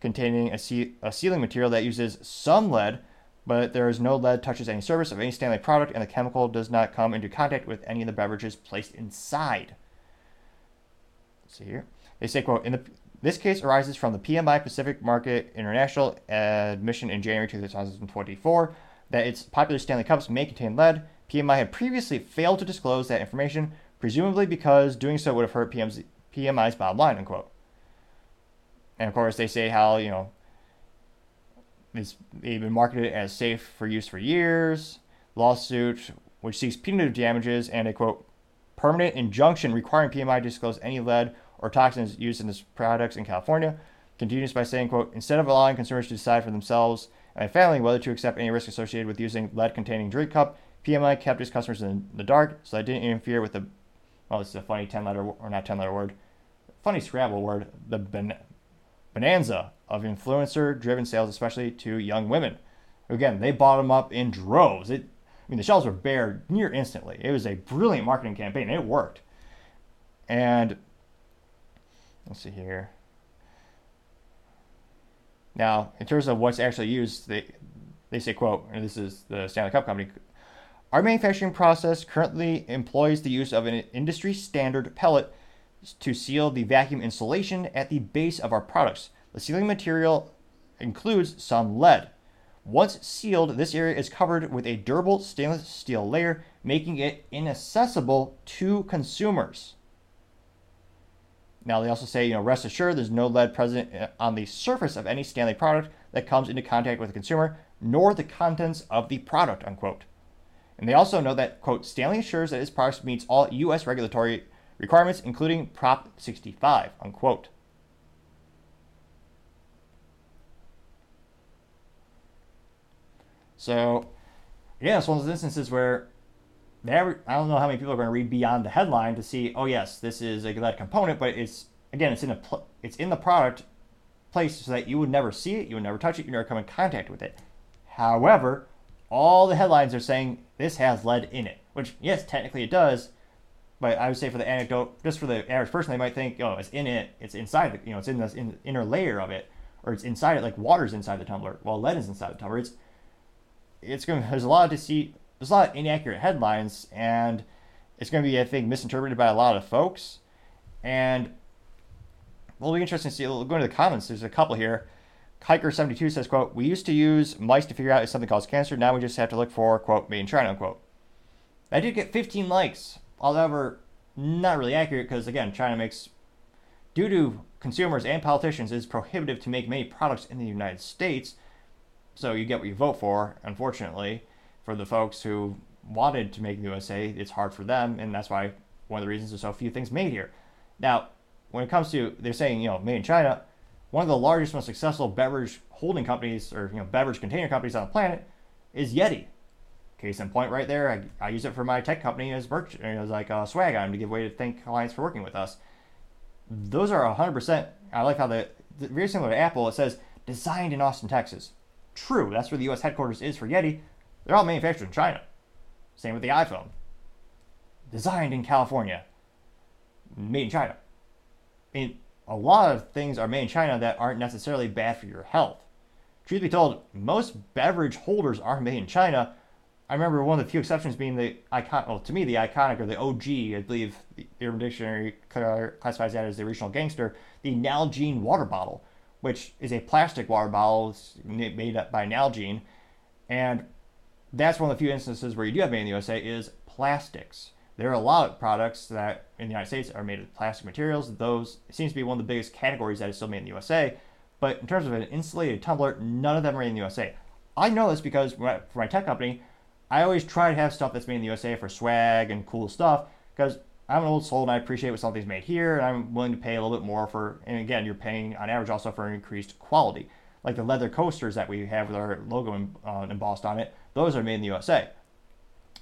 containing a, ce- a sealing material that uses some lead, but there is no lead touches any surface of any Stanley product, and the chemical does not come into contact with any of the beverages placed inside. Let's see here. They say, quote, in the this case arises from the PMI Pacific Market International admission in January 2024 that its popular Stanley Cups may contain lead. PMI had previously failed to disclose that information, presumably because doing so would have hurt PM's, PMI's bottom line, unquote. And of course, they say how, you know, it's, they've been marketed as safe for use for years. Lawsuit, which seeks punitive damages and a quote, permanent injunction requiring PMI to disclose any lead or toxins used in its products in California, continues by saying, quote, instead of allowing consumers to decide for themselves and family whether to accept any risk associated with using lead containing drink cup, PMI kept its customers in the dark, so they didn't interfere with the, well, this is a funny 10 letter, or not 10 letter word, funny Scrabble word, the ben- bonanza of influencer driven sales, especially to young women. Again, they bought them up in droves. It, I mean, the shelves were bare near instantly. It was a brilliant marketing campaign, it worked. And let's see here. Now, in terms of what's actually used, they they say, "quote," and this is the Stanley Cup company. Our manufacturing process currently employs the use of an industry standard pellet to seal the vacuum insulation at the base of our products. The sealing material includes some lead. Once sealed, this area is covered with a durable stainless steel layer, making it inaccessible to consumers. Now, they also say, you know, rest assured there's no lead present uh, on the surface of any Stanley product that comes into contact with the consumer, nor the contents of the product, unquote. And they also know that, quote, Stanley assures that its products meets all U.S. regulatory requirements, including Prop 65, unquote. So, yeah, it's one of those instances where the I don't know how many people are going to read beyond the headline to see, oh yes, this is a lead component, but it's again, it's in a pl- it's in the product place so that you would never see it, you would never touch it, you never come in contact with it. However, all the headlines are saying this has lead in it, which yes, technically it does, but I would say for the anecdote, just for the average person, they might think, oh, it's in it, it's inside the, you know, it's in this in the inner layer of it, or it's inside it, like water's inside the tumbler, while lead is inside the tumbler. It's it's going. There's a lot of deceit. There's a lot of inaccurate headlines, and it's going to be, I think, misinterpreted by a lot of folks. And it'll be interesting to see. We'll go into the comments. There's a couple here. Hiker72 says, quote, We used to use mice to figure out if something caused cancer. Now we just have to look for, quote, made in China, unquote. I did get 15 likes. However, not really accurate because, again, China makes, due to consumers and politicians, is prohibitive to make many products in the United States. So you get what you vote for, unfortunately. For the folks who wanted to make the USA, it's hard for them, and that's why one of the reasons there's so few things made here. Now, when it comes to, they're saying, you know, made in China, one of the largest, most successful beverage holding companies or, you know, beverage container companies on the planet is Yeti. Case in point, right there. I, I use it for my tech company as merch, as like a swag item to give away to thank clients for working with us. Those are 100%. I like how the, very similar to Apple. It says designed in Austin, Texas. True, that's where the U.S. headquarters is for Yeti. They're all manufactured in China. Same with the iPhone. Designed in California, made in China. Mean, a lot of things are made in China that aren't necessarily bad for your health. Truth be told, most beverage holders are made in China, I remember one of the few exceptions being the icon. Well, to me, the iconic or the OG, I believe the Urban Dictionary classifies that as the original gangster, the Nalgene water bottle, which is a plastic water bottle made up by Nalgene, and that's one of the few instances where you do have made in the USA is plastics. There are a lot of products that in the United States are made of plastic materials. Those seems to be one of the biggest categories that is still made in the USA. But in terms of an insulated tumbler, none of them are made in the USA. I know this because for my tech company, I always try to have stuff that's made in the USA for swag and cool stuff because I'm an old soul and I appreciate what something's made here and I'm willing to pay a little bit more for, and again, you're paying on average also for increased quality. Like the leather coasters that we have with our logo uh, embossed on it, those are made in the USA.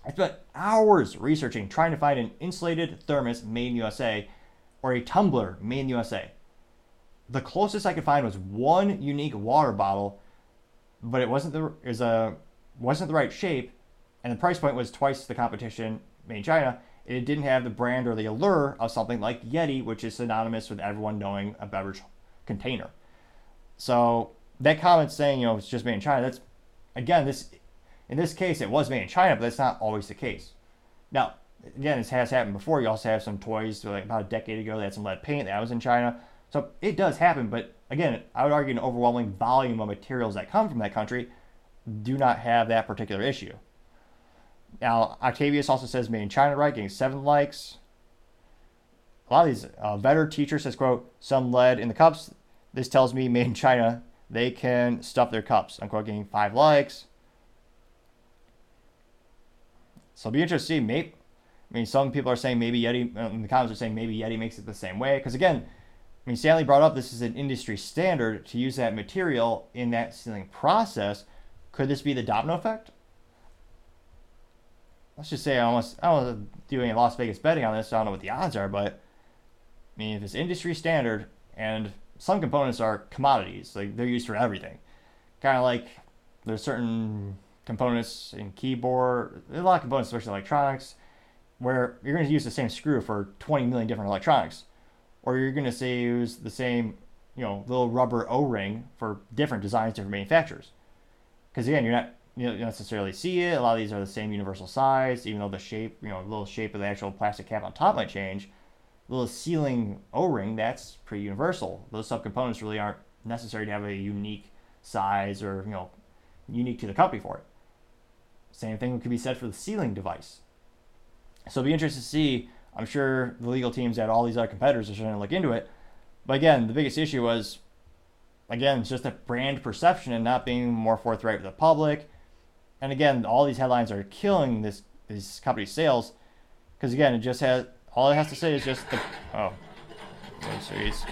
I spent hours researching trying to find an insulated thermos made in USA or a tumbler made in USA. The closest I could find was one unique water bottle, but it wasn't the it was a wasn't the right shape, and the price point was twice the competition made in China. It didn't have the brand or the allure of something like Yeti, which is synonymous with everyone knowing a beverage container. So that comment saying you know it's just made in China, that's again this in this case, it was made in China, but that's not always the case. Now, again, this has happened before. You also have some toys like about a decade ago that had some lead paint that was in China. So it does happen, but again, I would argue an overwhelming volume of materials that come from that country do not have that particular issue. Now, Octavius also says made in China, right? Getting seven likes. A lot of these uh, better teacher says, quote, some lead in the cups. This tells me made in China. They can stuff their cups. Unquote, getting five likes. So it'll be interesting. Maybe, I mean, some people are saying maybe Yeti, uh, in the comments are saying maybe Yeti makes it the same way. Because again, I mean, Stanley brought up this is an industry standard to use that material in that sealing process. Could this be the domino effect? Let's just say I almost I don't do any Las Vegas betting on this. I don't know what the odds are, but I mean, if it's industry standard and some components are commodities, like they're used for everything, kind of like there's certain components in keyboard, a lot of components, especially electronics, where you're going to use the same screw for 20 million different electronics, or you're going to say use the same, you know, little rubber O-ring for different designs, different manufacturers. Because again, you're not you don't necessarily see it. A lot of these are the same universal size, even though the shape, you know, little shape of the actual plastic cap on top might change. The little sealing O-ring, that's pretty universal. Those subcomponents really aren't necessary to have a unique size or you know unique to the company for it. Same thing could be said for the sealing device. So it'll be interesting to see. I'm sure the legal teams at all these other competitors are trying to look into it. But again, the biggest issue was, again, it's just a brand perception and not being more forthright with the public. And again, all these headlines are killing this these company sales because again, it just has all it has to say is just the oh, series.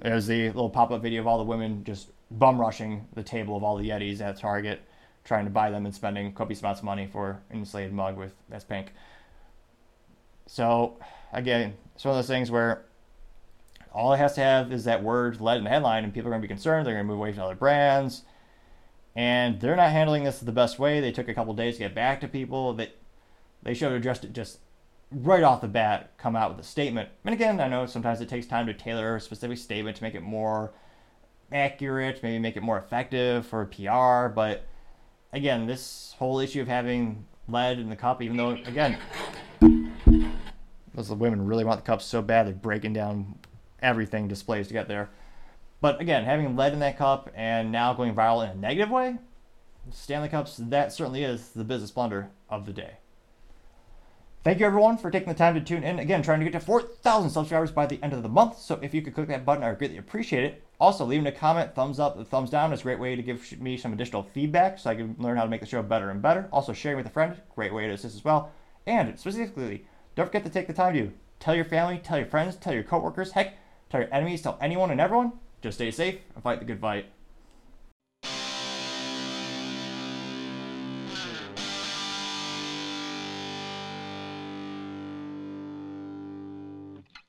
There's the little pop-up video of all the women just bum rushing the table of all the Yetis at Target trying to buy them and spending copious amounts of money for an insulated mug with that's pink. So again, it's one of those things where all it has to have is that word lead in the headline, and people are going to be concerned. They're going to move away from other brands, and they're not handling this the best way. They took a couple days to get back to people. That they, they should have addressed it just right off the bat. Come out with a statement. And again, I know sometimes it takes time to tailor a specific statement to make it more accurate, maybe make it more effective for PR, but again, this whole issue of having lead in the cup, even though, again, those women really want the cups so bad they're breaking down everything displays to get there. But again, having lead in that cup and now going viral in a negative way, Stanley Cups, that certainly is the business blunder of the day. Thank you everyone for taking the time to tune in. Again, trying to get to 4,000 subscribers by the end of the month. So if you could click that button, I would greatly appreciate it. Also, leaving a comment, thumbs up, thumbs down is a great way to give me some additional feedback so I can learn how to make the show better and better. Also, sharing with a friend, great way to assist as well. And specifically, don't forget to take the time to tell your family, tell your friends, tell your coworkers, heck, tell your enemies, tell anyone and everyone. Just stay safe and fight the good fight.